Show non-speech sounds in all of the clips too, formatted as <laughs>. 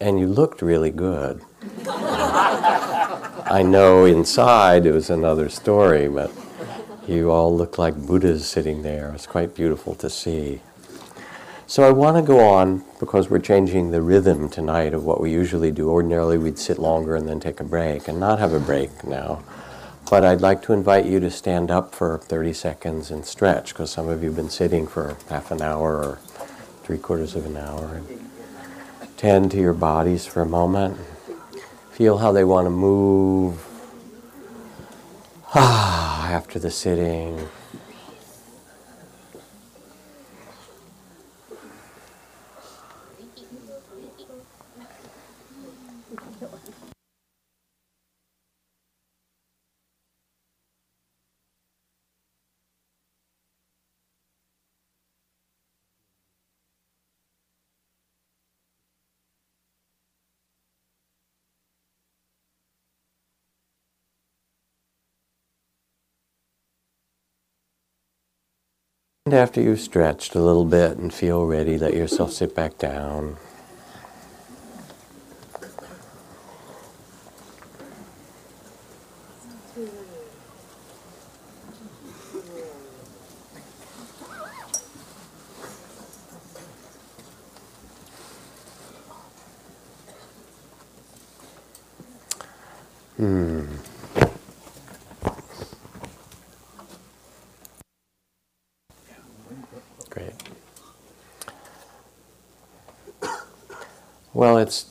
and you looked really good. I know inside it was another story, but you all looked like Buddhas sitting there. It's quite beautiful to see. So I want to go on because we're changing the rhythm tonight of what we usually do. Ordinarily, we'd sit longer and then take a break, and not have a break now. But I'd like to invite you to stand up for 30 seconds and stretch, because some of you have been sitting for half an hour or three quarters of an hour. Tend to your bodies for a moment. Feel how they want to move <sighs> after the sitting. And after you've stretched a little bit and feel ready, let yourself sit back down. Hmm. Great. Well, it's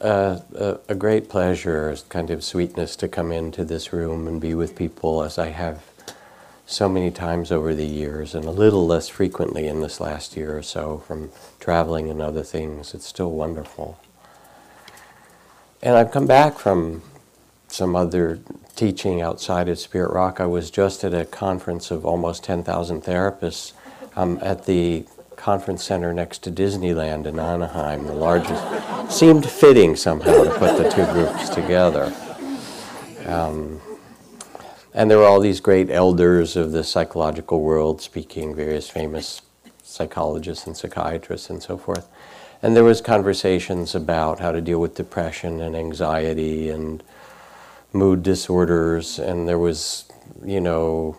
uh, a, a, great pleasure, kind of sweetness to come into this room and be with people as I have so many times over the years, and a little less frequently in this last year or so from traveling and other things. It's still wonderful. And I've come back from some other teaching outside of Spirit Rock. I was just at a conference of almost 10,000 therapists um, at the conference center next to Disneyland in Anaheim, the largest. seemed fitting somehow to put the two groups together. Um, and there were all these great elders of the psychological world speaking, various famous psychologists and psychiatrists and so forth. And there was conversations about how to deal with depression and anxiety and mood disorders, and there was, you know,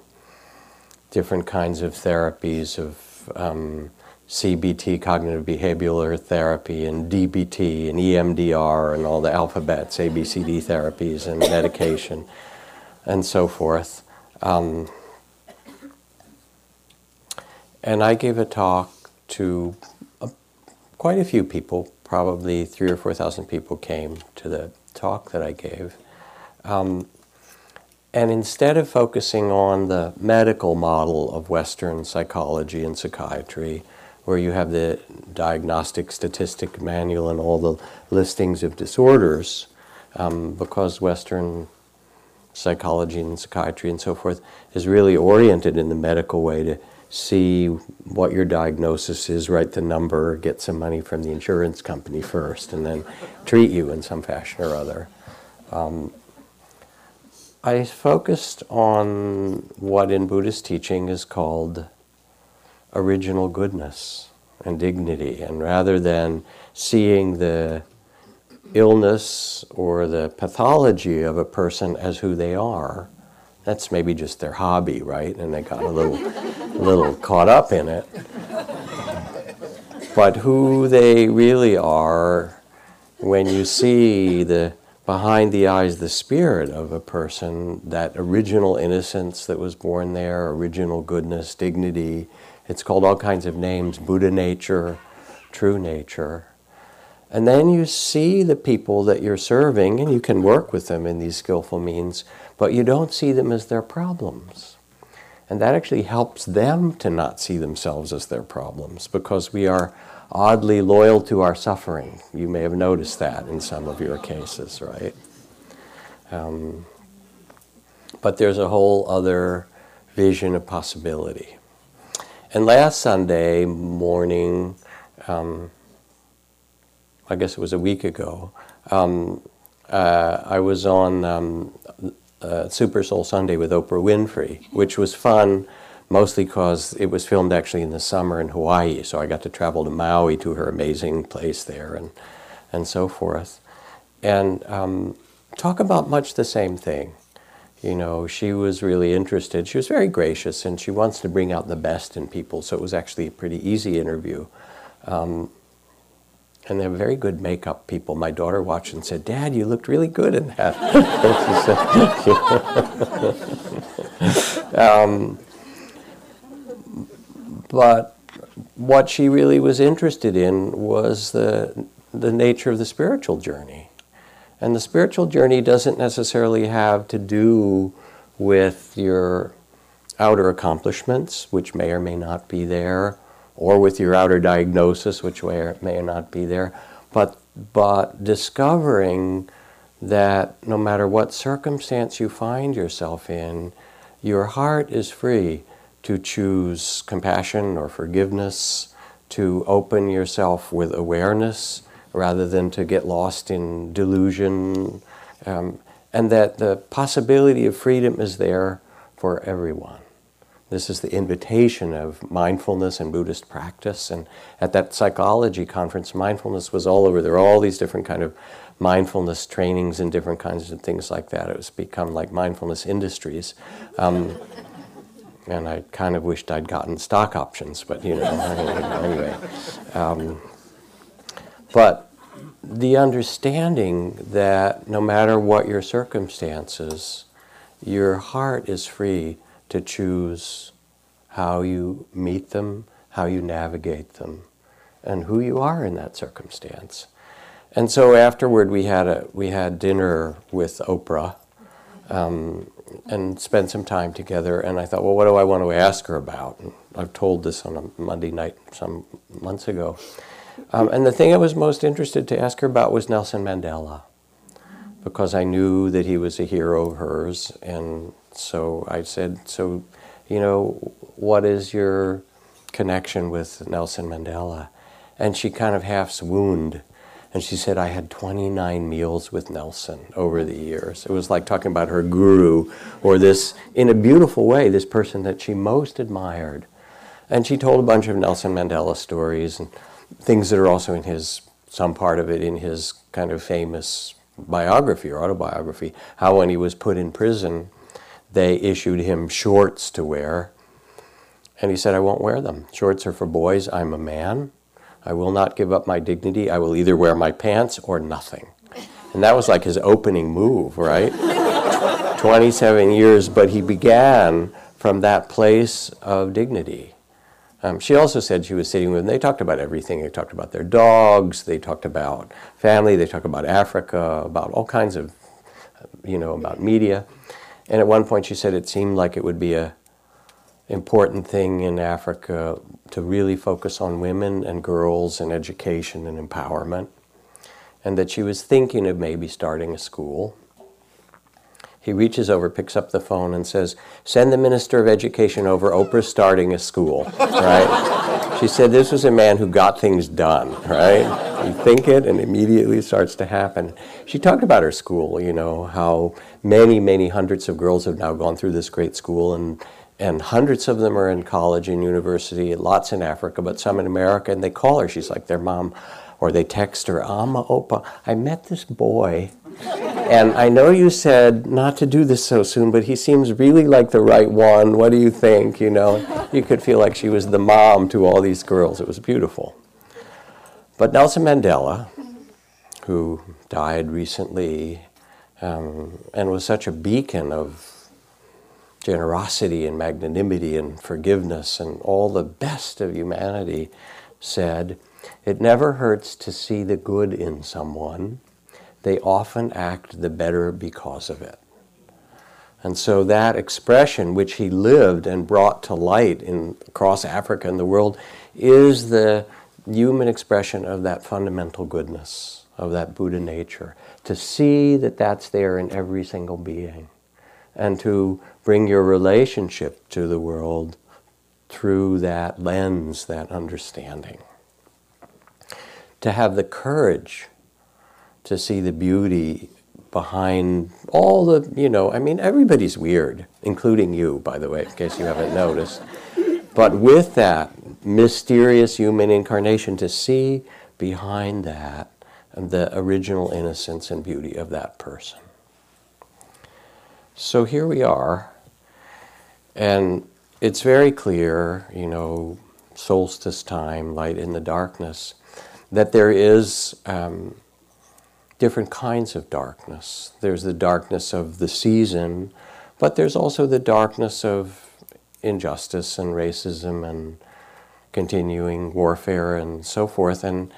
different kinds of therapies of um, CBT, cognitive behavioral therapy, and DBT, and EMDR, and all the alphabets, ABCD therapies, and <coughs> medication, and so forth. Um, and I gave a talk to a, quite a few people, probably three or four thousand people came to the talk that I gave. Um, and instead of focusing on the medical model of Western psychology and psychiatry, where you have the diagnostic statistic manual and all the listings of disorders, um, because Western psychology and psychiatry and so forth is really oriented in the medical way to see what your diagnosis is, write the number, get some money from the insurance company first, and then treat you in some fashion or other. Um, I focused on what in Buddhist teaching is called original goodness and dignity. And rather than seeing the illness or the pathology of a person as who they are, that's maybe just their hobby, right? And they got a little, little caught up in it. But who they really are when you see the behind the eyes the spirit of a person, that original innocence that was born there, original goodness, dignity. It's called all kinds of names Buddha nature, true nature. And then you see the people that you're serving, and you can work with them in these skillful means, but you don't see them as their problems. And that actually helps them to not see themselves as their problems because we are oddly loyal to our suffering. You may have noticed that in some of your cases, right? Um, but there's a whole other vision of possibility. And last Sunday morning, um, I guess it was a week ago, um, uh, I was on um, uh, Super Soul Sunday with Oprah Winfrey, which was fun mostly because it was filmed actually in the summer in Hawaii. So I got to travel to Maui to her amazing place there and and so forth. And um, talk about much the same thing. You know, she was really interested. She was very gracious and she wants to bring out the best in people, so it was actually a pretty easy interview. Um, and they're very good makeup people. My daughter watched and said, Dad, you looked really good in that. <laughs> <laughs> um, but what she really was interested in was the, the nature of the spiritual journey. And the spiritual journey doesn't necessarily have to do with your outer accomplishments, which may or may not be there, or with your outer diagnosis, which may or may not be there, but, but discovering that no matter what circumstance you find yourself in, your heart is free to choose compassion or forgiveness, to open yourself with awareness rather than to get lost in delusion, um, and that the possibility of freedom is there for everyone. This is the invitation of mindfulness and Buddhist practice. And at that psychology conference, mindfulness was all over. There were all these different kind of mindfulness trainings and different kinds of things like that. It was become like mindfulness industries. Um, and I kind of wished I'd gotten stock options, but you know, <laughs> anyway. Um, but the understanding that no matter what your circumstances, your heart is free to choose how you meet them, how you navigate them, and who you are in that circumstance. And so afterward, we had a we had dinner with Oprah, um, and spent some time together. And I thought, well, what do I want to ask her about? And I've told this on a Monday night some months ago. Um, and the thing I was most interested to ask her about was Nelson Mandela, because I knew that he was a hero of hers. And so I said, so, you know, what is your connection with Nelson Mandela? And she kind of half swooned and she said, I had 29 meals with Nelson over the years. It was like talking about her guru, or this, in a beautiful way, this person that she most admired. And she told a bunch of Nelson Mandela stories and things that are also in his, some part of it in his kind of famous biography or autobiography. How, when he was put in prison, they issued him shorts to wear. And he said, I won't wear them. Shorts are for boys. I'm a man. I will not give up my dignity. I will either wear my pants or nothing. And that was like his opening move, right? <laughs> 27 years, but he began from that place of dignity. Um, she also said she was sitting with them. They talked about everything. They talked about their dogs. They talked about family. They talked about Africa, about all kinds of, you know, about media. And at one point she said it seemed like it would be a important thing in Africa to really focus on women and girls and education and empowerment, and that she was thinking of maybe starting a school. He reaches over, picks up the phone, and says, Send the Minister of Education over. Oprah's starting a school, right? she said this was a man who got things done, right? You think it, and immediately starts to happen. She talked about her school, you know, how many, many hundreds of girls have now gone through this great school, and and hundreds of them are in college and university, lots in Africa, but some in America, and they call her. She's like their mom, or they text her, Ama Opa, I met this boy, and I know you said not to do this so soon, but he seems really like the right one. What do you think? You know, you could feel like she was the mom to all these girls. It was beautiful. But Nelson Mandela, who died recently um, and was such a beacon of generosity and magnanimity and forgiveness and all the best of humanity, said, It never hurts to see the good in someone. They often act the better because of it. And so that expression, which he lived and brought to light in, across Africa and the world, is the human expression of that fundamental goodness, of that Buddha nature. To see that that's there in every single being and to bring your relationship to the world through that lens, that understanding. To have the courage to see the beauty behind all the, you know, I mean, everybody's weird, including you, by the way, in case you haven't noticed. But with that mysterious human incarnation, to see behind that the original innocence and beauty of that person. So here we are, and it's very clear, you know, solstice time, light in the darkness, that there is um, different kinds of darkness. There's the darkness of the season, but there's also the darkness of injustice and racism and continuing warfare and so forth. And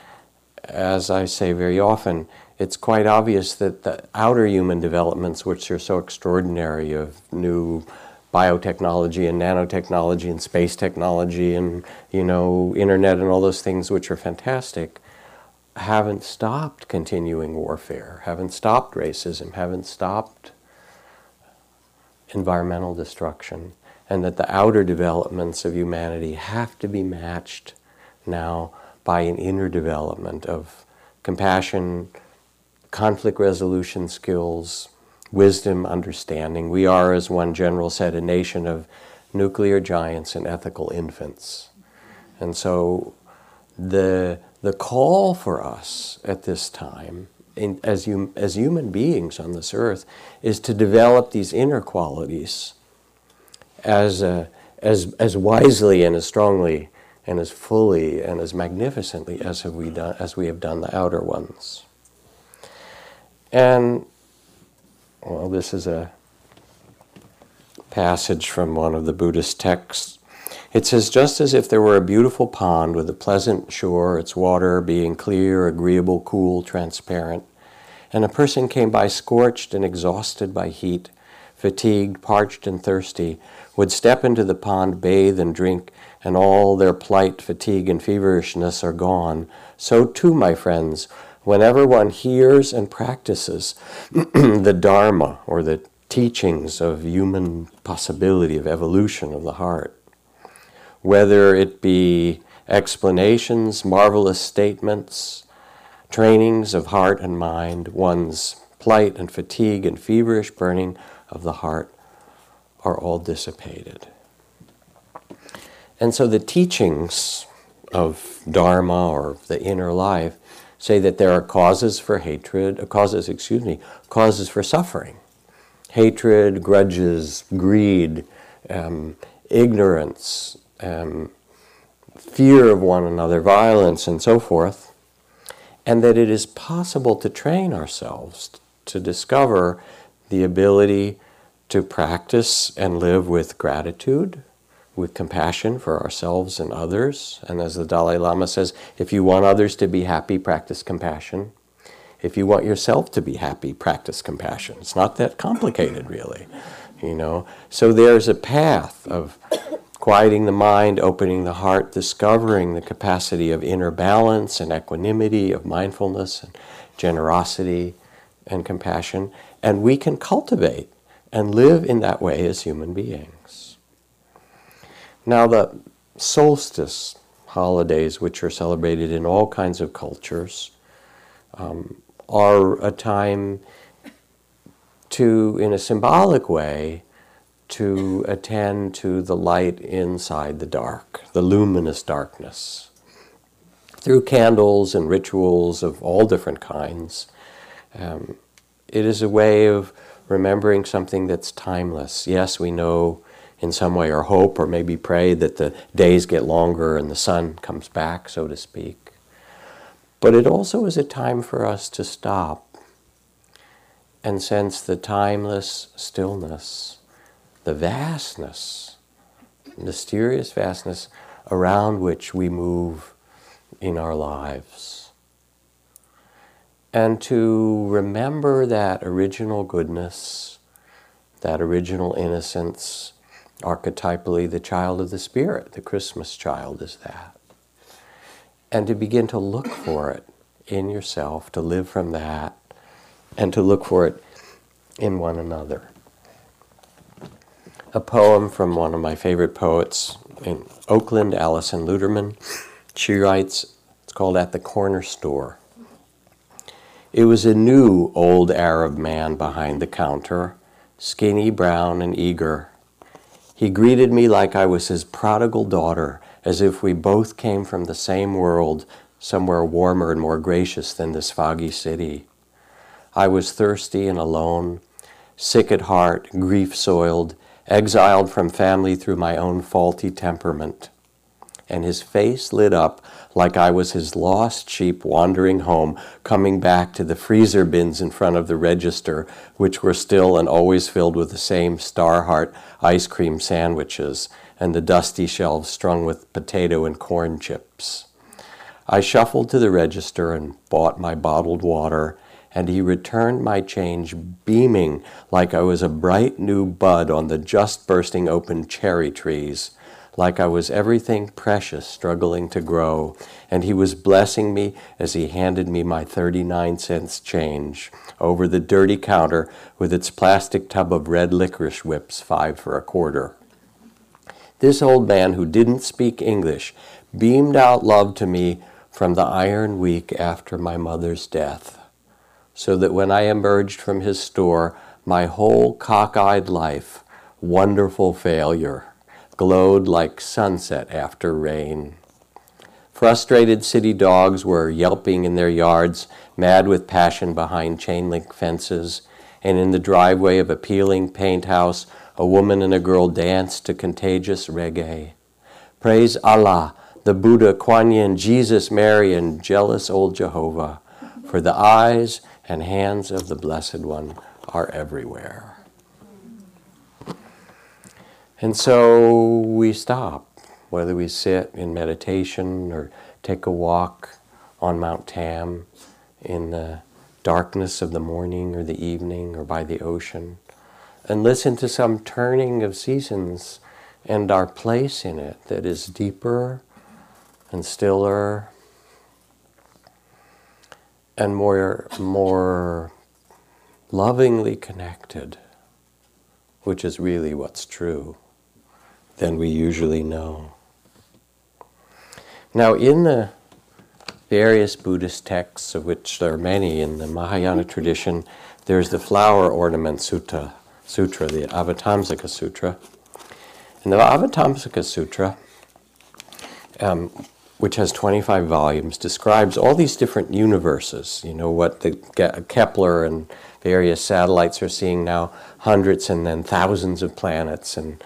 as I say very often, it's quite obvious that the outer human developments, which are so extraordinary, of new biotechnology and nanotechnology and space technology and you know internet and all those things which are fantastic haven't stopped continuing warfare haven't stopped racism haven't stopped environmental destruction and that the outer developments of humanity have to be matched now by an inner development of compassion conflict resolution skills wisdom, understanding. We are, as one general said, a nation of nuclear giants and ethical infants. And so the, the call for us at this time, in, as, you, as human beings on this earth, is to develop these inner qualities as, uh, as, as wisely and as strongly and as fully and as magnificently as, have we, done, as we have done the outer ones. And well, this is a passage from one of the Buddhist texts. It says, just as if there were a beautiful pond with a pleasant shore, its water being clear, agreeable, cool, transparent, and a person came by scorched and exhausted by heat, fatigued, parched, and thirsty, would step into the pond, bathe, and drink, and all their plight, fatigue, and feverishness are gone. So too, my friends, whenever one hears and practices <clears throat> the Dharma or the teachings of human possibility, of evolution of the heart, whether it be explanations, marvelous statements, trainings of heart and mind, one's plight and fatigue and feverish burning of the heart are all dissipated. And so the teachings of Dharma or the inner life say that there are causes for hatred, uh, causes, excuse me, causes for suffering. Hatred, grudges, greed, um, ignorance, um, fear of one another, violence, and so forth. And that it is possible to train ourselves to discover the ability to practice and live with gratitude, with compassion for ourselves and others. And as the Dalai Lama says, if you want others to be happy, practice compassion. If you want yourself to be happy, practice compassion. It's not that complicated, really. You know, so there's a path of quieting the mind, opening the heart, discovering the capacity of inner balance and equanimity, of mindfulness and generosity and compassion, and we can cultivate and live in that way as human beings. Now, the solstice holidays, which are celebrated in all kinds of cultures, um, are a time to, in a symbolic way, to attend to the light inside the dark, the luminous darkness. Through candles and rituals of all different kinds, um, it is a way of remembering something that's timeless. Yes, we know in some way or hope or maybe pray that the days get longer and the sun comes back, so to speak. But it also is a time for us to stop and sense the timeless stillness, the vastness, mysterious vastness around which we move in our lives. And to remember that original goodness, that original innocence, Archetypally, the child of the Spirit, the Christmas child is that. And to begin to look for it in yourself, to live from that, and to look for it in one another. A poem from one of my favorite poets in Oakland, Alison Luterman. She writes, it's called At the Corner Store. It was a new old Arab man behind the counter, skinny, brown, and eager he greeted me like I was his prodigal daughter, as if we both came from the same world, somewhere warmer and more gracious than this foggy city. I was thirsty and alone, sick at heart, grief soiled, exiled from family through my own faulty temperament. And his face lit up like I was his lost sheep wandering home, coming back to the freezer bins in front of the register, which were still and always filled with the same Starheart ice cream sandwiches and the dusty shelves strung with potato and corn chips. I shuffled to the register and bought my bottled water, and he returned my change beaming like I was a bright new bud on the just bursting open cherry trees like I was everything precious struggling to grow, and he was blessing me as he handed me my 39 cents change over the dirty counter with its plastic tub of red licorice whips, five for a quarter. This old man who didn't speak English beamed out love to me from the iron week after my mother's death, so that when I emerged from his store, my whole cockeyed life, wonderful failure, glowed like sunset after rain. Frustrated city dogs were yelping in their yards, mad with passion behind chain link fences, and in the driveway of a peeling paint house, a woman and a girl danced to contagious reggae. Praise Allah, the Buddha, Kuan Yin, Jesus, Mary, and jealous old Jehovah, for the eyes and hands of the Blessed One are everywhere. And so we stop, whether we sit in meditation or take a walk on Mount Tam in the darkness of the morning or the evening or by the ocean, and listen to some turning of seasons and our place in it that is deeper and stiller and more, more lovingly connected, which is really what's true than we usually know. Now, in the various Buddhist texts, of which there are many in the Mahayana tradition, there's the flower ornament sutta, sutra, the Avatamsaka Sutra. And the Avatamsaka Sutra, um, which has 25 volumes, describes all these different universes. You know, what the Kepler and various satellites are seeing now, hundreds and then thousands of planets and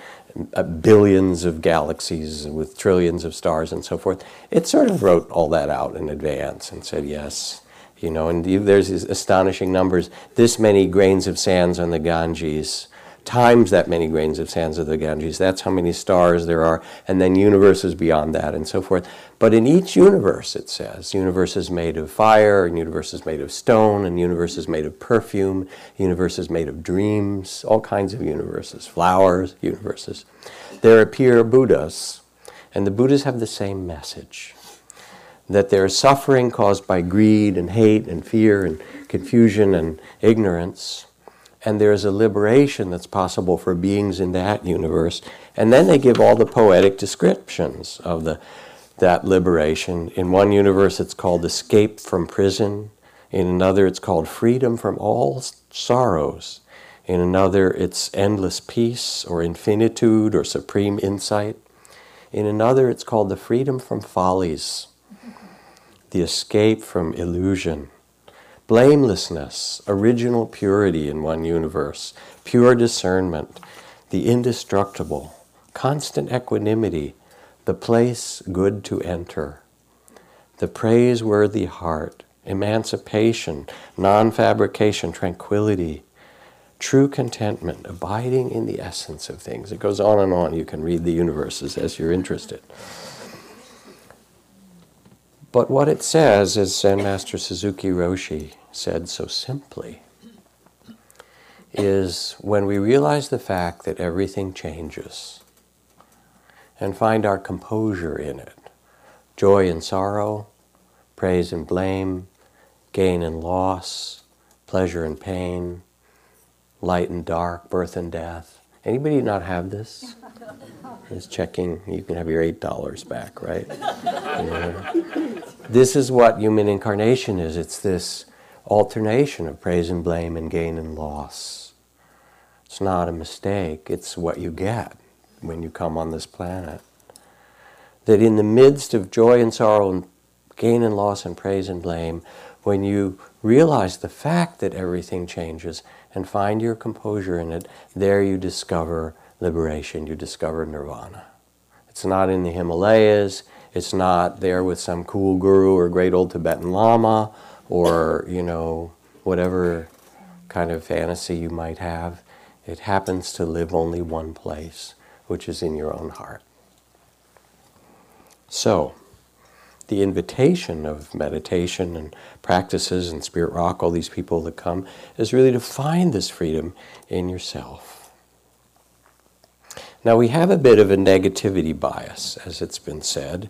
uh, billions of galaxies with trillions of stars and so forth. It sort of wrote all that out in advance and said, yes, you know, and there's these astonishing numbers. This many grains of sands on the Ganges times that many grains of sands of the Ganges. That's how many stars there are, and then universes beyond that, and so forth. But in each universe, it says, universe is made of fire, and universe is made of stone, and universe is made of perfume, universe is made of dreams, all kinds of universes, flowers, universes. There appear Buddhas, and the Buddhas have the same message that there is suffering caused by greed and hate and fear and confusion and ignorance and there's a liberation that's possible for beings in that universe. And then they give all the poetic descriptions of the, that liberation. In one universe, it's called escape from prison. In another, it's called freedom from all sorrows. In another, it's endless peace or infinitude or supreme insight. In another, it's called the freedom from follies, the escape from illusion blamelessness, original purity in one universe, pure discernment, the indestructible, constant equanimity, the place good to enter, the praiseworthy heart, emancipation, non fabrication, tranquility, true contentment, abiding in the essence of things. It goes on and on. You can read the universes as you're interested. But what it says, as Zen Master Suzuki Roshi said so simply, is when we realize the fact that everything changes and find our composure in it joy and sorrow, praise and blame, gain and loss, pleasure and pain, light and dark, birth and death. Anybody not have this? Is checking, you can have your $8 back, right? This is what human incarnation is it's this alternation of praise and blame and gain and loss. It's not a mistake, it's what you get when you come on this planet. That in the midst of joy and sorrow and gain and loss and praise and blame, when you realize the fact that everything changes and find your composure in it, there you discover liberation, you discover nirvana. It's not in the Himalayas, it's not there with some cool guru or great old Tibetan Lama or, you know, whatever kind of fantasy you might have. It happens to live only one place, which is in your own heart. So, the invitation of meditation and practices and Spirit Rock, all these people that come, is really to find this freedom in yourself. Now, we have a bit of a negativity bias, as it's been said.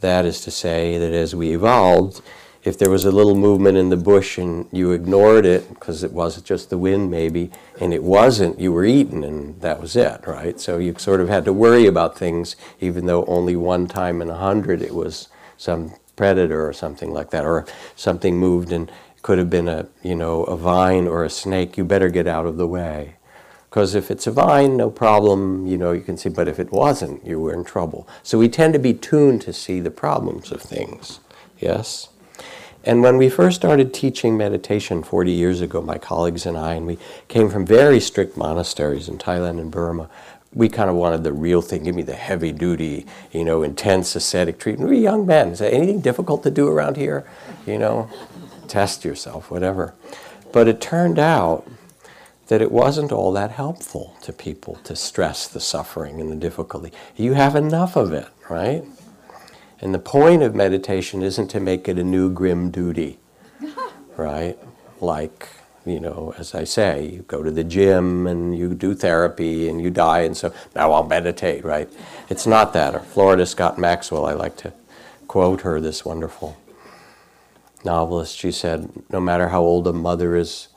That is to say, that as we evolved, if there was a little movement in the bush and you ignored it because it wasn't just the wind maybe and it wasn't you were eaten and that was it right so you sort of had to worry about things even though only one time in a hundred it was some predator or something like that or something moved and could have been a you know a vine or a snake you better get out of the way. Because if it's a vine no problem you know you can see but if it wasn't you were in trouble. So we tend to be tuned to see the problems of things yes? And when we first started teaching meditation 40 years ago, my colleagues and I, and we came from very strict monasteries in Thailand and Burma, we kind of wanted the real thing. Give me the heavy duty, you know, intense ascetic treatment. We were young men. Is there anything difficult to do around here? You know, test yourself, whatever. But it turned out that it wasn't all that helpful to people to stress the suffering and the difficulty. You have enough of it, right? And the point of meditation isn't to make it a new grim duty, <laughs> right? Like, you know, as I say, you go to the gym and you do therapy and you die, and so now I'll meditate, right? It's not that. Or Florida Scott Maxwell, I like to quote her, this wonderful novelist. She said, no matter how old a mother is,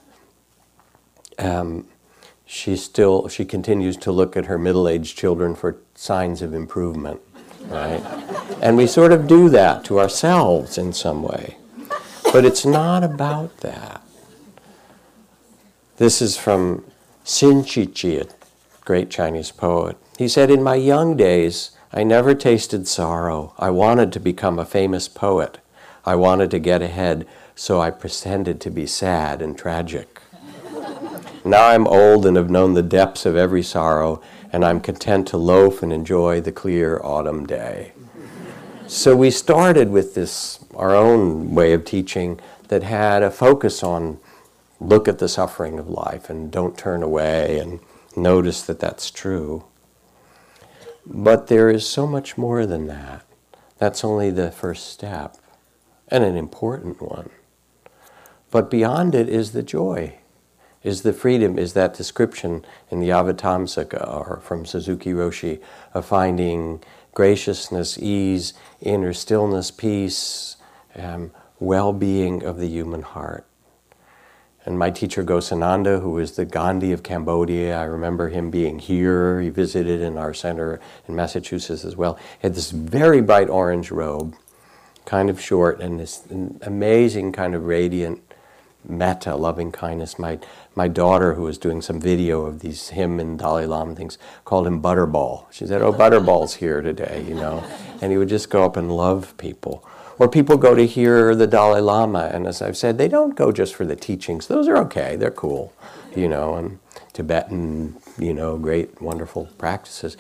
um, she still she continues to look at her middle-aged children for signs of improvement right? And we sort of do that to ourselves in some way. But it's not about that. This is from Xin Qiji, a great Chinese poet. He said, In my young days, I never tasted sorrow. I wanted to become a famous poet. I wanted to get ahead, so I pretended to be sad and tragic. Now I'm old and have known the depths of every sorrow, and I'm content to loaf and enjoy the clear autumn day. So we started with this, our own way of teaching that had a focus on look at the suffering of life and don't turn away and notice that that's true. But there is so much more than that. That's only the first step, and an important one. But beyond it is the joy is the freedom, is that description in the Avatamsaka or from Suzuki Roshi of finding graciousness, ease, inner stillness, peace, um, well being of the human heart. And my teacher Ghosananda, who was the Gandhi of Cambodia, I remember him being here. He visited in our center in Massachusetts as well. He had this very bright orange robe, kind of short, and this amazing kind of radiant metta, loving kindness. My, my daughter, who was doing some video of these him and Dalai Lama things, called him Butterball. She said, Oh, Butterball's here today, you know. And he would just go up and love people. Or people go to hear the Dalai Lama, and as I've said, they don't go just for the teachings. Those are okay, they're cool, you know, and Tibetan, you know, great, wonderful practices.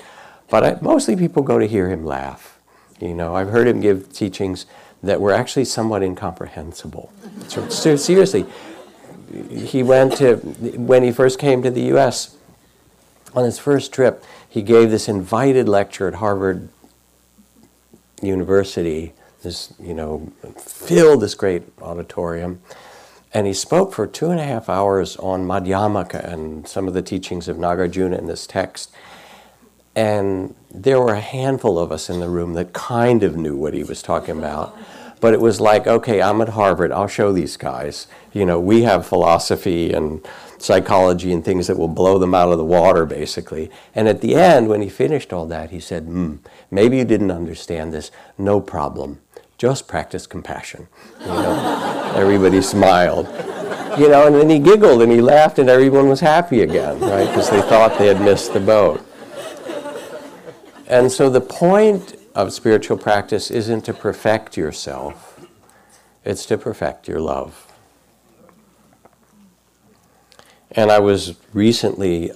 But I, mostly people go to hear him laugh. You know, I've heard him give teachings that were actually somewhat incomprehensible. So, seriously, he went to, when he first came to the US, on his first trip, he gave this invited lecture at Harvard University, this, you know, filled this great auditorium. And he spoke for two and a half hours on Madhyamaka and some of the teachings of Nagarjuna in this text. And there were a handful of us in the room that kind of knew what he was talking about. But it was like, okay, I'm at Harvard. I'll show these guys. You know, we have philosophy and psychology and things that will blow them out of the water, basically. And at the end, when he finished all that, he said, hmm, maybe you didn't understand this. No problem. Just practice compassion. You know, everybody smiled. You know, and then he giggled and he laughed and everyone was happy again, right? Because they thought they had missed the boat. And so the point of spiritual practice isn't to perfect yourself, it's to perfect your love. And I was recently,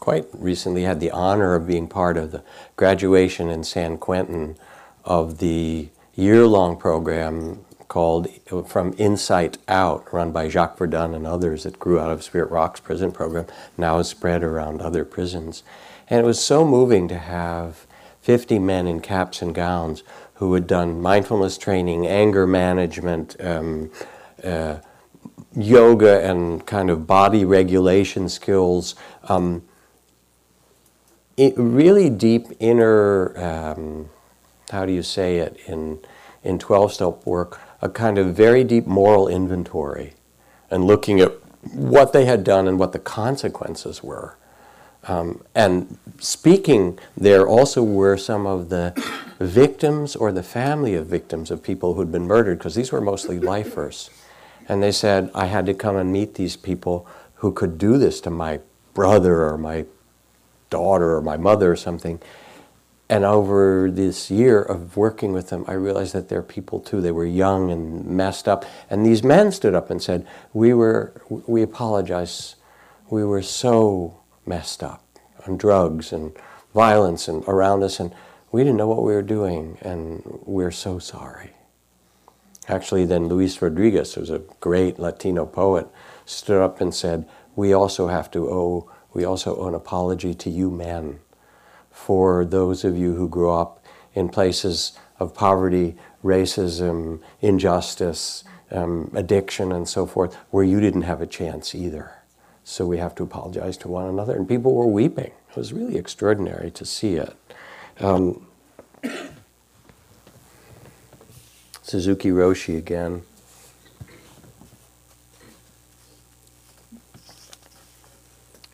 quite recently, had the honor of being part of the graduation in San Quentin of the year long program called From Insight Out, run by Jacques Verduin and others that grew out of Spirit Rock's prison program, now is spread around other prisons. And it was so moving to have 50 men in caps and gowns who had done mindfulness training, anger management, um, uh, yoga, and kind of body regulation skills. Um, really deep inner, um, how do you say it, in, in 12 step work, a kind of very deep moral inventory and looking at what they had done and what the consequences were. Um, and speaking there also were some of the victims or the family of victims of people who'd been murdered, because these were mostly lifers. And they said, I had to come and meet these people who could do this to my brother or my daughter or my mother or something. And over this year of working with them, I realized that they're people too. They were young and messed up. And these men stood up and said, We were, we apologize. We were so messed up on drugs and violence and around us, and we didn't know what we were doing, and we're so sorry. Actually, then Luis Rodriguez, who's a great Latino poet, stood up and said, We also have to owe, we also owe an apology to you men for those of you who grew up in places of poverty, racism, injustice, um, addiction, and so forth, where you didn't have a chance either. So we have to apologize to one another. And people were weeping. It was really extraordinary to see it. Um, Suzuki Roshi again.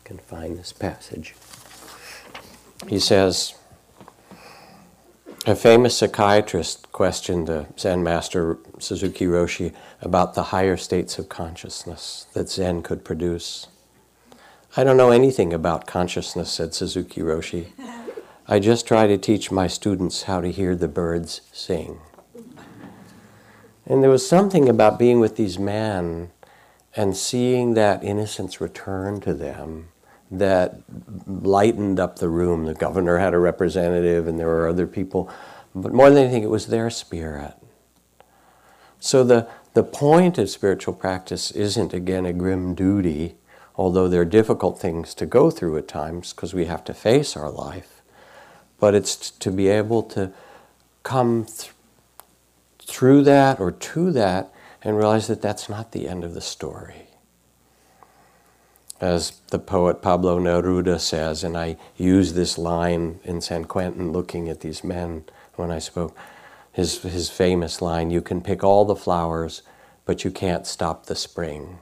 Can find this passage. He says, a famous psychiatrist questioned the Zen master Suzuki Roshi about the higher states of consciousness that Zen could produce. I don't know anything about consciousness, said Suzuki Roshi. I just try to teach my students how to hear the birds sing. And there was something about being with these men and seeing that innocence return to them that lightened up the room. The governor had a representative, and there were other people. But more than anything, it was their spirit. So the, the point of spiritual practice isn't, again, a grim duty although they're difficult things to go through at times because we have to face our life. But it's to be able to come th- through that or to that and realize that that's not the end of the story. As the poet Pablo Neruda says, and I use this line in San Quentin looking at these men when I spoke, his, his famous line, you can pick all the flowers, but you can't stop the spring.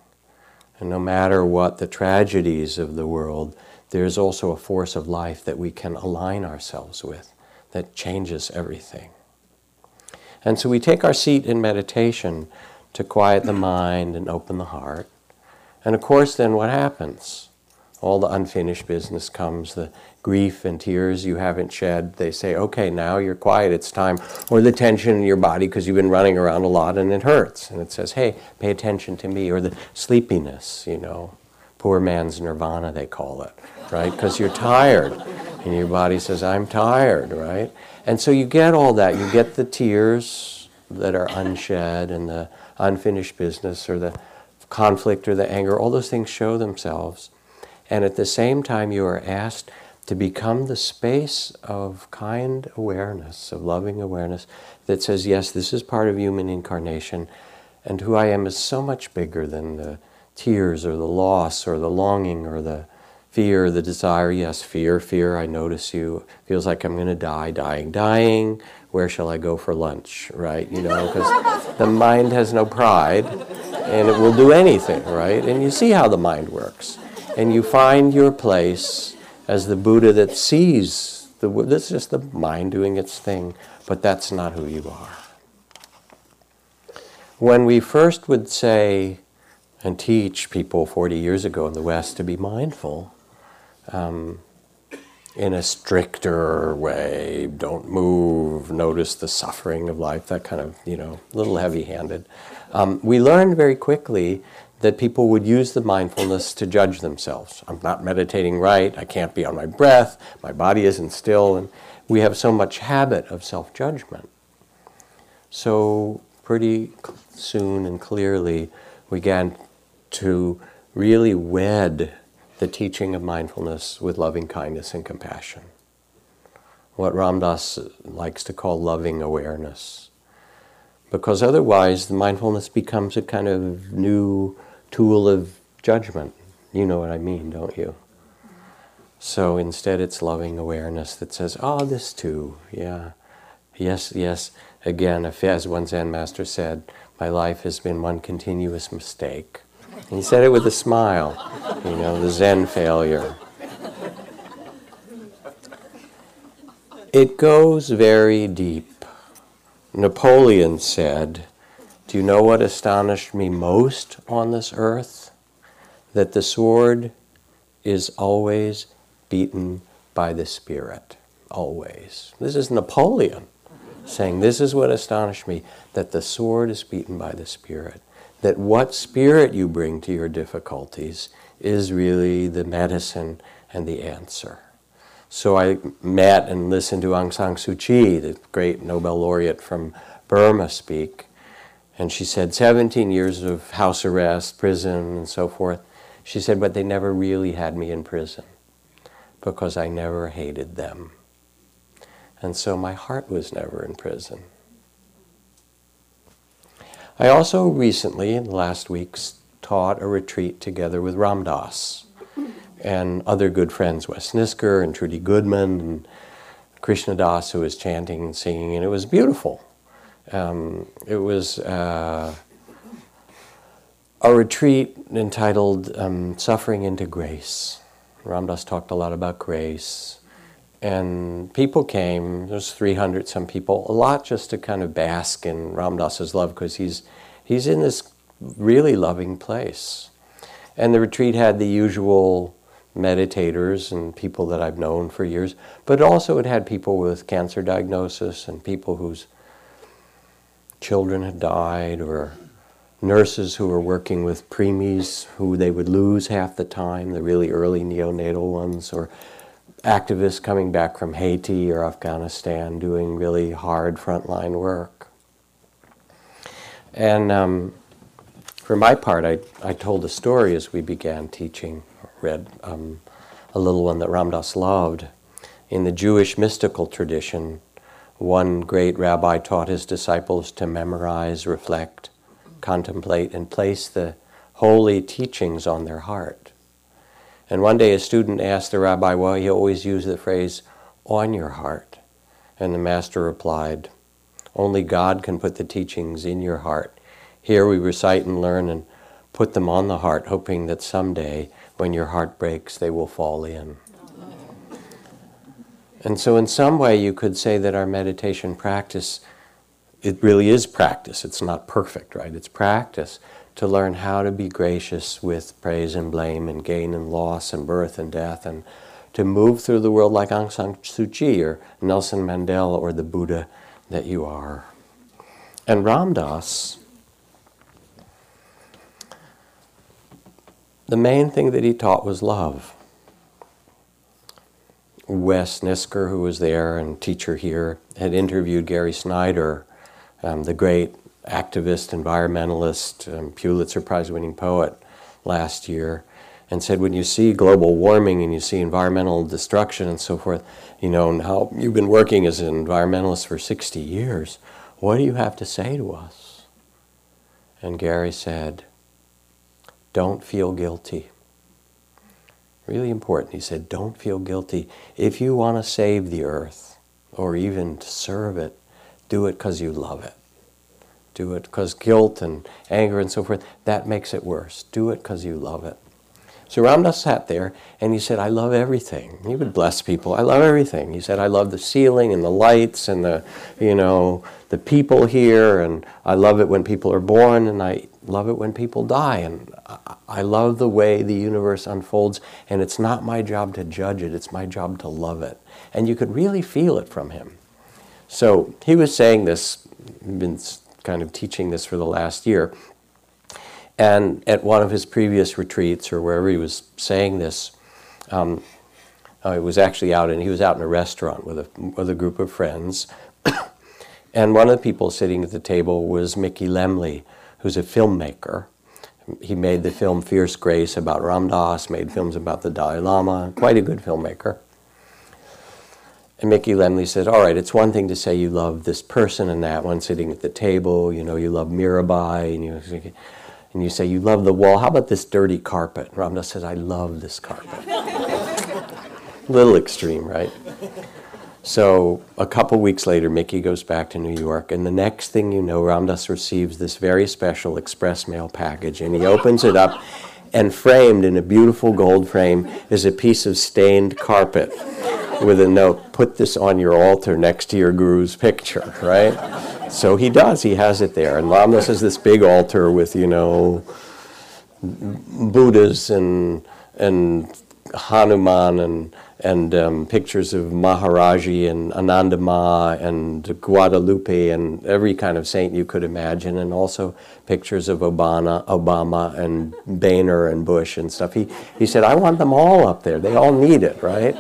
And no matter what the tragedies of the world, there's also a force of life that we can align ourselves with that changes everything. And so we take our seat in meditation to quiet the mind and open the heart. And of course, then what happens? All the unfinished business comes, the grief and tears you haven't shed, they say, okay, now you're quiet, it's time. Or the tension in your body because you've been running around a lot and it hurts. And it says, hey, pay attention to me. Or the sleepiness, you know, poor man's nirvana, they call it, right? Because you're tired. And your body says, I'm tired, right? And so you get all that. You get the tears that are unshed and the unfinished business or the conflict or the anger. All those things show themselves. And at the same time, you are asked to become the space of kind awareness, of loving awareness that says, yes, this is part of human incarnation, and who I am is so much bigger than the tears or the loss or the longing or the fear, the desire. Yes, fear, fear, I notice you. Feels like I'm going to die, dying, dying. Where shall I go for lunch, right? You know, because the mind has no pride and it will do anything, right? And you see how the mind works. And you find your place as the Buddha that sees the that's just the mind doing its thing, but that's not who you are. When we first would say and teach people 40 years ago in the West to be mindful, um, in a stricter way. Don't move, notice the suffering of life, that kind of, you know, a little heavy handed. Um, we learned very quickly that people would use the mindfulness to judge themselves. I'm not meditating right, I can't be on my breath, my body isn't still, and we have so much habit of self judgment. So, pretty soon and clearly, we began to really wed the teaching of mindfulness with loving kindness and compassion. What Ram Dass likes to call loving awareness. Because otherwise, the mindfulness becomes a kind of new tool of judgment. You know what I mean, don't you? So instead, it's loving awareness that says, oh, this too, yeah. Yes, yes. Again, as one Zen master said, my life has been one continuous mistake. And he said it with a smile, you know, the Zen failure. It goes very deep. Napoleon said, Do you know what astonished me most on this earth? That the sword is always beaten by the Spirit. Always. This is Napoleon saying, This is what astonished me, that the sword is beaten by the Spirit that what spirit you bring to your difficulties is really the medicine and the answer. So I met and listened to Aung San Suu Kyi, the great Nobel laureate from Burma, speak. And she said, 17 years of house arrest, prison, and so forth. She said, but they never really had me in prison because I never hated them. And so my heart was never in prison. I also recently, in the last weeks, taught a retreat together with Ram Dass and other good friends, Wes Nisker and Trudy Goodman and Krishna Das, who was chanting and singing, and it was beautiful. Um, it was uh, a retreat entitled um, Suffering into Grace. Ram Dass talked a lot about grace. And people came, there's 300 some people, a lot just to kind of bask in Ram Dass's love because he's, he's in this really loving place. And the retreat had the usual meditators and people that I've known for years, but also it had people with cancer diagnosis and people whose children had died or nurses who were working with preemies who they would lose half the time, the really early neonatal ones, or activists coming back from Haiti or Afghanistan doing really hard frontline work. And um, for my part, I, I told a story as we began teaching, read um, a little one that Ram Dass loved. In the Jewish mystical tradition, one great rabbi taught his disciples to memorize, reflect, contemplate, and place the holy teachings on their heart. And one day a student asked the rabbi why he always used the phrase, on your heart. And the master replied, Only God can put the teachings in your heart. Here we recite and learn and put them on the heart, hoping that someday, when your heart breaks, they will fall in. And so, in some way, you could say that our meditation practice, it really is practice. It's not perfect, right? It's practice to learn how to be gracious with praise and blame and gain and loss and birth and death and to move through the world like Aung San Suu Kyi or Nelson Mandela or the Buddha that you are. And Ram Dass, the main thing that he taught was love. Wes Nisker, who was there and teacher here, had interviewed Gary Snyder, um, the great activist, environmentalist, um, Pulitzer Prize winning poet last year, and said, when you see global warming and you see environmental destruction and so forth, you know, and how you've been working as an environmentalist for 60 years, what do you have to say to us? And Gary said, don't feel guilty. Really important. He said, don't feel guilty. If you want to save the earth or even to serve it, do it because you love it do it because guilt and anger and so forth, that makes it worse. Do it because you love it. So Ram Dass sat there and he said, I love everything. He would bless people. I love everything. He said, I love the ceiling and the lights and the, you know, the people here and I love it when people are born and I love it when people die and I, I love the way the universe unfolds, and it's not my job to judge it, it's my job to love it. And you could really feel it from him. So he was saying this, been kind of teaching this for the last year. And at one of his previous retreats, or wherever he was saying this, um, uh, was actually out, and he was out in a restaurant with a, with a group of friends. <coughs> and one of the people sitting at the table was Mickey Lemle, who's a filmmaker. He made the film Fierce Grace about Ram Dass, made films about the Dalai Lama, quite a good filmmaker. And Mickey Lemle said, All right, it's one thing to say you love this person and that one sitting at the table, you know, you love Mirabai, and you, and you say you love the wall. How about this dirty carpet? Ram Dass says, I love this carpet. <laughs> little extreme, right? So a couple weeks later, Mickey goes back to New York, and the next thing you know, Ram Dass receives this very special express mail package, and he opens it up, and framed in a beautiful gold frame is a piece of stained carpet with a note, put this on your altar next to your guru's picture, right? So he does, he has it there. And Ram Dass has this big altar with, you know, Buddhas and, and Hanuman and and um, pictures of Maharaji and Anandama and Guadalupe and every kind of saint you could imagine, and also pictures of Obama, Obama and Boehner and Bush and stuff. He, he said, I want them all up there. They all need it, right?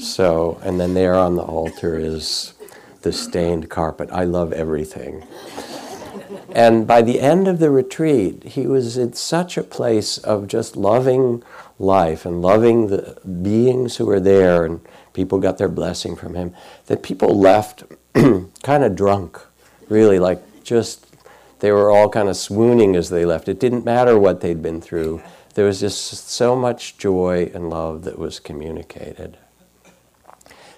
So, and then there on the altar is the stained carpet. I love everything. And by the end of the retreat, he was in such a place of just loving life and loving the beings who were there, and people got their blessing from him, that people left <clears throat> kind of drunk, really, like just they were all kind of swooning as they left. It didn't matter what they'd been through, there was just so much joy and love that was communicated.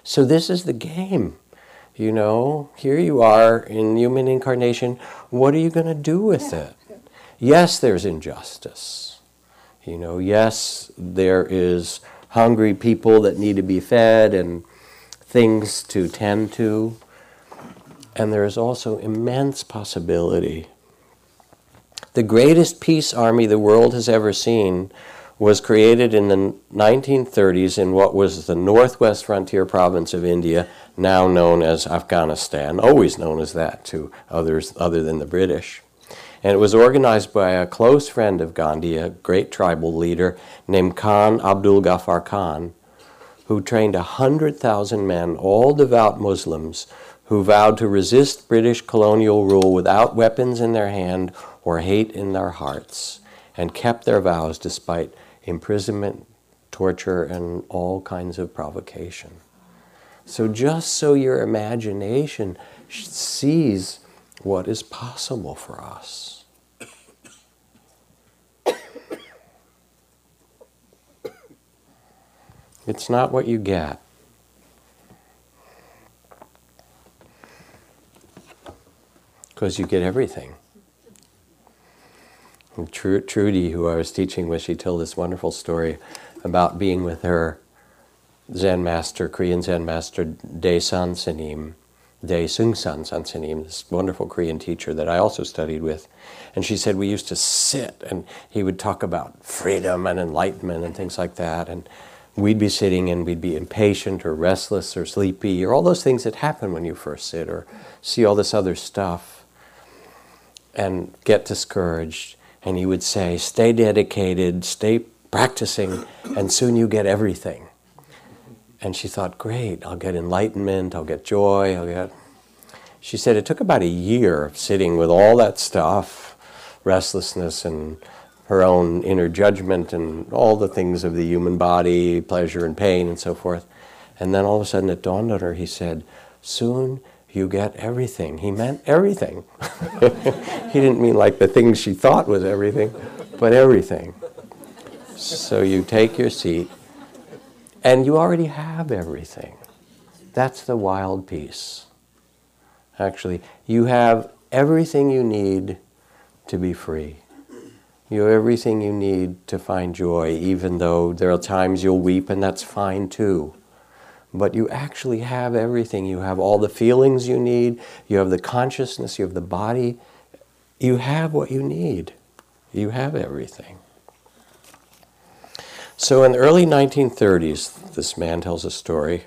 So, this is the game. You know, here you are in human incarnation. What are you going to do with it? Yes, there's injustice. You know, yes, there is hungry people that need to be fed and things to tend to. And there is also immense possibility. The greatest peace army the world has ever seen was created in the 1930s in what was the northwest frontier province of India, now known as Afghanistan, always known as that to others other than the British. And it was organized by a close friend of Gandhi, a great tribal leader named Khan Abdul Ghaffar Khan, who trained 100,000 men, all devout Muslims, who vowed to resist British colonial rule without weapons in their hand or hate in their hearts, and kept their vows despite imprisonment, torture, and all kinds of provocation. So, just so your imagination sees what is possible for us. It's not what you get. Because you get everything. And Trudy, who I was teaching with, she told this wonderful story about being with her Zen master, Korean Zen master, Daesan Sanim Dae Sung San Sansanim, this wonderful Korean teacher that I also studied with. And she said we used to sit and he would talk about freedom and enlightenment and things like that. And we'd be sitting and we'd be impatient or restless or sleepy or all those things that happen when you first sit or see all this other stuff and get discouraged. And he would say, stay dedicated, stay practicing, and soon you get everything. And she thought, great, I'll get enlightenment, I'll get joy, I'll get. She said it took about a year of sitting with all that stuff, restlessness and her own inner judgment and all the things of the human body, pleasure and pain and so forth. And then all of a sudden it dawned on her, he said, Soon you get everything. He meant everything. <laughs> he didn't mean like the things she thought was everything, but everything. So you take your seat and you already have everything. That's the wild piece. Actually, you have everything you need to be free. You have everything you need to find joy, even though there are times you'll weep, and that's fine too. But you actually have everything. You have all the feelings you need, you have the consciousness, you have the body. You have what you need. You have everything. So in the early 1930s, this man tells a story.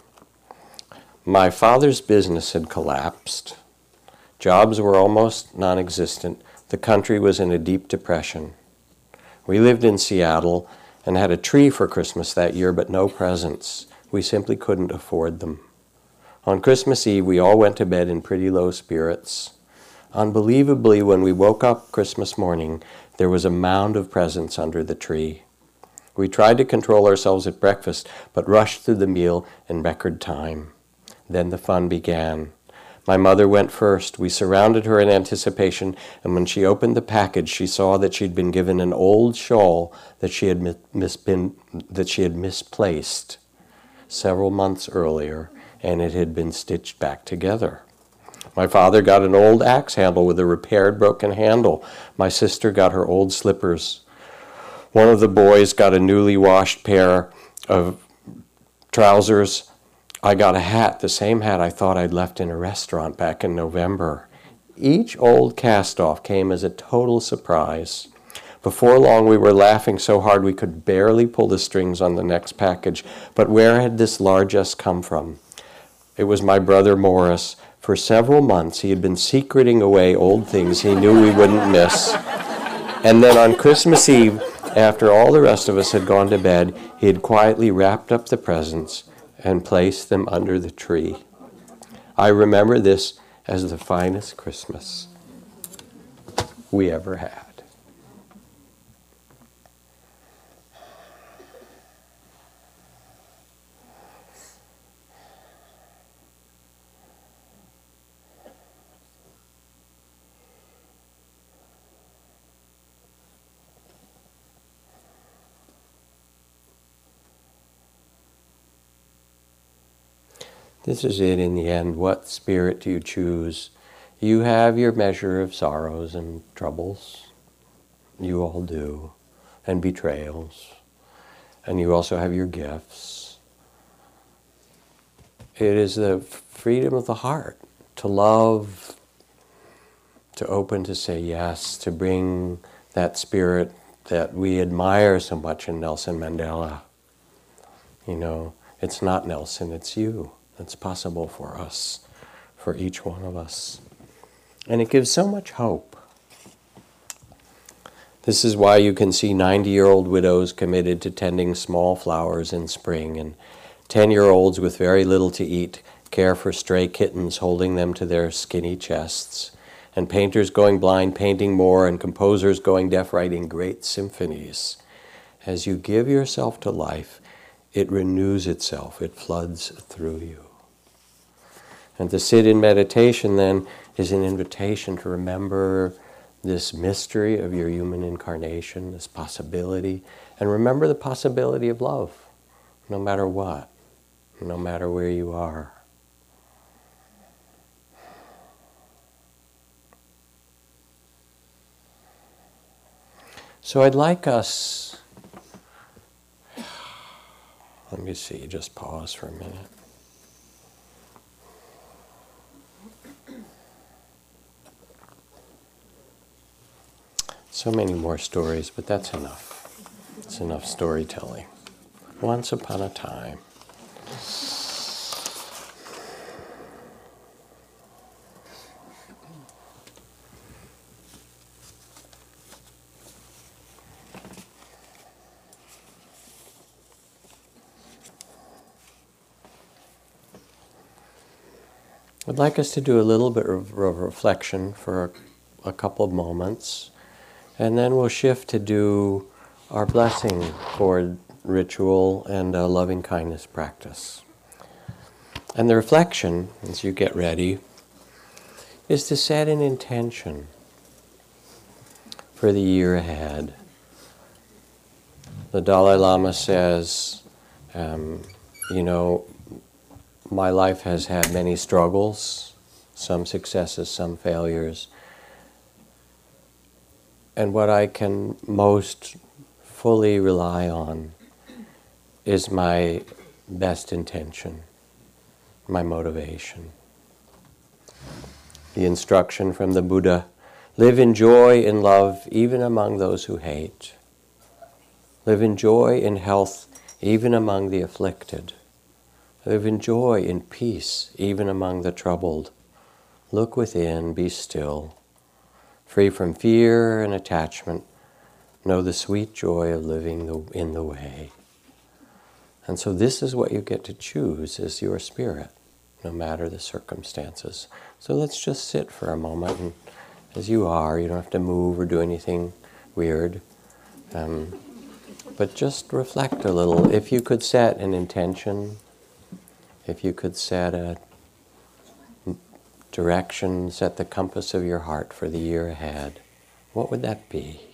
My father's business had collapsed. Jobs were almost non existent. The country was in a deep depression. We lived in Seattle and had a tree for Christmas that year, but no presents. We simply couldn't afford them. On Christmas Eve, we all went to bed in pretty low spirits. Unbelievably, when we woke up Christmas morning, there was a mound of presents under the tree. We tried to control ourselves at breakfast, but rushed through the meal in record time. Then the fun began. My mother went first. We surrounded her in anticipation, and when she opened the package, she saw that she'd been given an old shawl that she had, mis- been, that she had misplaced several months earlier, and it had been stitched back together. My father got an old axe handle with a repaired broken handle. My sister got her old slippers. One of the boys got a newly washed pair of trousers I got a hat, the same hat I thought I'd left in a restaurant back in November. Each old cast off came as a total surprise. Before long, we were laughing so hard we could barely pull the strings on the next package. But where had this largesse come from? It was my brother Morris. For several months, he had been secreting away old things he knew we wouldn't miss. And then on Christmas Eve, after all the rest of us had gone to bed, he had quietly wrapped up the presents and placed them under the tree. I remember this as the finest Christmas we ever had. This is it in the end. What spirit do you choose? You have your measure of sorrows and troubles. You all do. And betrayals. And you also have your gifts. It is the freedom of the heart to love, to open to say yes, to bring that spirit that we admire so much in Nelson Mandela. You know, it's not Nelson, it's you that's possible for us, for each one of us. And it gives so much hope. This is why you can see 90 year old widows committed to tending small flowers in spring, and 10 year olds with very little to eat care for stray kittens, holding them to their skinny chests, and painters going blind painting more, and composers going deaf writing great symphonies. As you give yourself to life, it renews itself, it floods through you. And to sit in meditation then is an invitation to remember this mystery of your human incarnation, this possibility, and remember the possibility of love, no matter what, no matter where you are. So I'd like us, let me see, just pause for a minute. So many more stories, but that's enough. It's enough storytelling. Once upon a time. I'd like us to do a little bit of reflection for a, couple of moments. And then we'll shift to do our blessing for ritual and a loving kindness practice. And the reflection, as you get ready, is to set an intention for the year ahead. The Dalai Lama says, um, you know, my life has had many struggles, some successes, some failures. And what I can most fully rely on is my best intention, my motivation. The instruction from the Buddha Live in joy and love even among those who hate. Live in joy and health even among the afflicted. Live in joy and peace even among the troubled. Look within, be still. Free from fear and attachment, know the sweet joy of living the, in the way. And so this is what you get to choose is your spirit, no matter the circumstances. So let's just sit for a moment and as you are, you don't have to move or do anything weird. Um, but just reflect a little. If you could set an intention, if you could set a direction, set the compass of your heart for the year ahead, what would that be?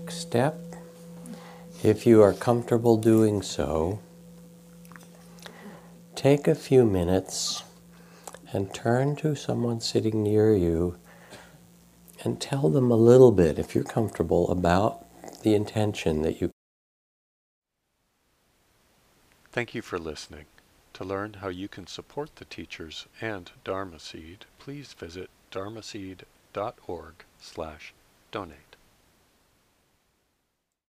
Next step, if you are comfortable doing so, take a few minutes and turn to someone sitting near you and tell them a little bit, if you're comfortable, about the intention that you. Thank you for listening. To learn how you can support the teachers and Dharma Seed, please visit dharma dharmaseed.org slash donate.